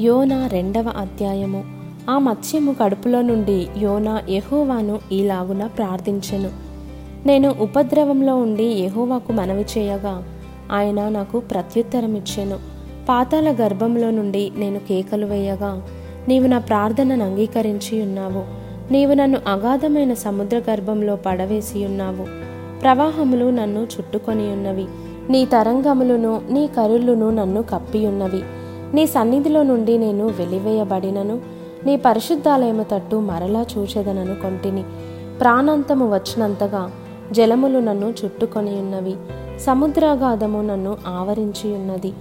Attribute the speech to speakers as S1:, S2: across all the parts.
S1: యోనా రెండవ అధ్యాయము. ఆ మత్స్యము కడుపులో నుండి యోనా యహోవాను ఈలాగున ప్రార్థించెను. నేను ఉపద్రవంలో ఉండి యహోవాకు మనవి చేయగా ఆయన నాకు ప్రత్యుత్తరమిచ్చెను. పాతాల గర్భంలో నుండి నేను కేకలు వేయగా నీవు నా ప్రార్థనను అంగీకరించి ఉన్నావు. నీవు నన్ను అగాధమైన సముద్ర గర్భంలో పడవేసి ఉన్నావు. ప్రవాహములు నన్ను చుట్టుకొని ఉన్నవి. నీ తరంగములను నీ కరుళ్ళును నన్ను కప్పియున్నవి నీ సన్నిధిలో నుండి నేను వెలివేయబడినను. నీ పరిశుద్ధాలయము తట్టు మరలా చూచెదనను కొంటిని. ప్రాణాంతము వచ్చినంతగా జలములు నన్ను చుట్టుకొని ఉన్నవి. సముద్రాగాధము నన్ను ఆవరించి ఉన్నది.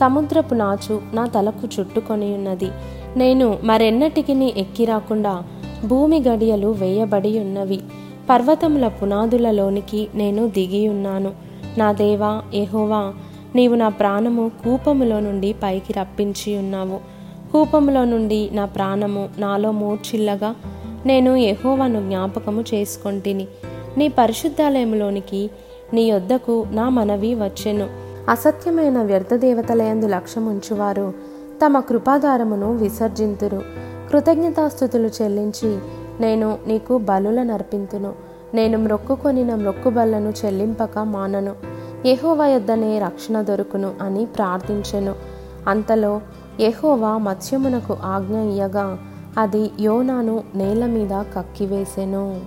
S1: సముద్రపు నాచు నా తలకు చుట్టుకొని ఉన్నది. నేను మరెన్నటికి ఎక్కి రాకుండా భూమి గడియలు వేయబడి ఉన్నవి. పర్వతముల పునాదులలోనికి నేను దిగి ఉన్నాను. నా దేవా ఎహోవా నీవు నా ప్రాణము కూపములో నుండి పైకి రప్పించి ఉన్నావు. కూపములో నుండి నా ప్రాణము నాలో మూర్చిల్లగా నేను యహోవాను జ్ఞాపకము చేసుకొంటిని. నీ పరిశుద్ధాలయములోనికి నీ యొద్దకు నా మనవి వచ్చెను. అసత్యమైన వ్యర్థ దేవతలయందు లక్ష్యముంచువారు తమ కృపాధారమును విసర్జింతురు. కృతజ్ఞతాస్థుతులు చెల్లించి నేను నీకు బలుల నర్పింతును నేను మ్రొక్కుకొనిన మ్రొక్కుబళ్ళను చెల్లింపక మానను. యెహోవా యొద్దనే రక్షణ దొరుకును అని ప్రార్థించెను. అంతలో యెహోవా మత్స్యమునకు ఆజ్ఞ ఇయ్యగా అది యోనాను నేల మీద కక్కివేసెను.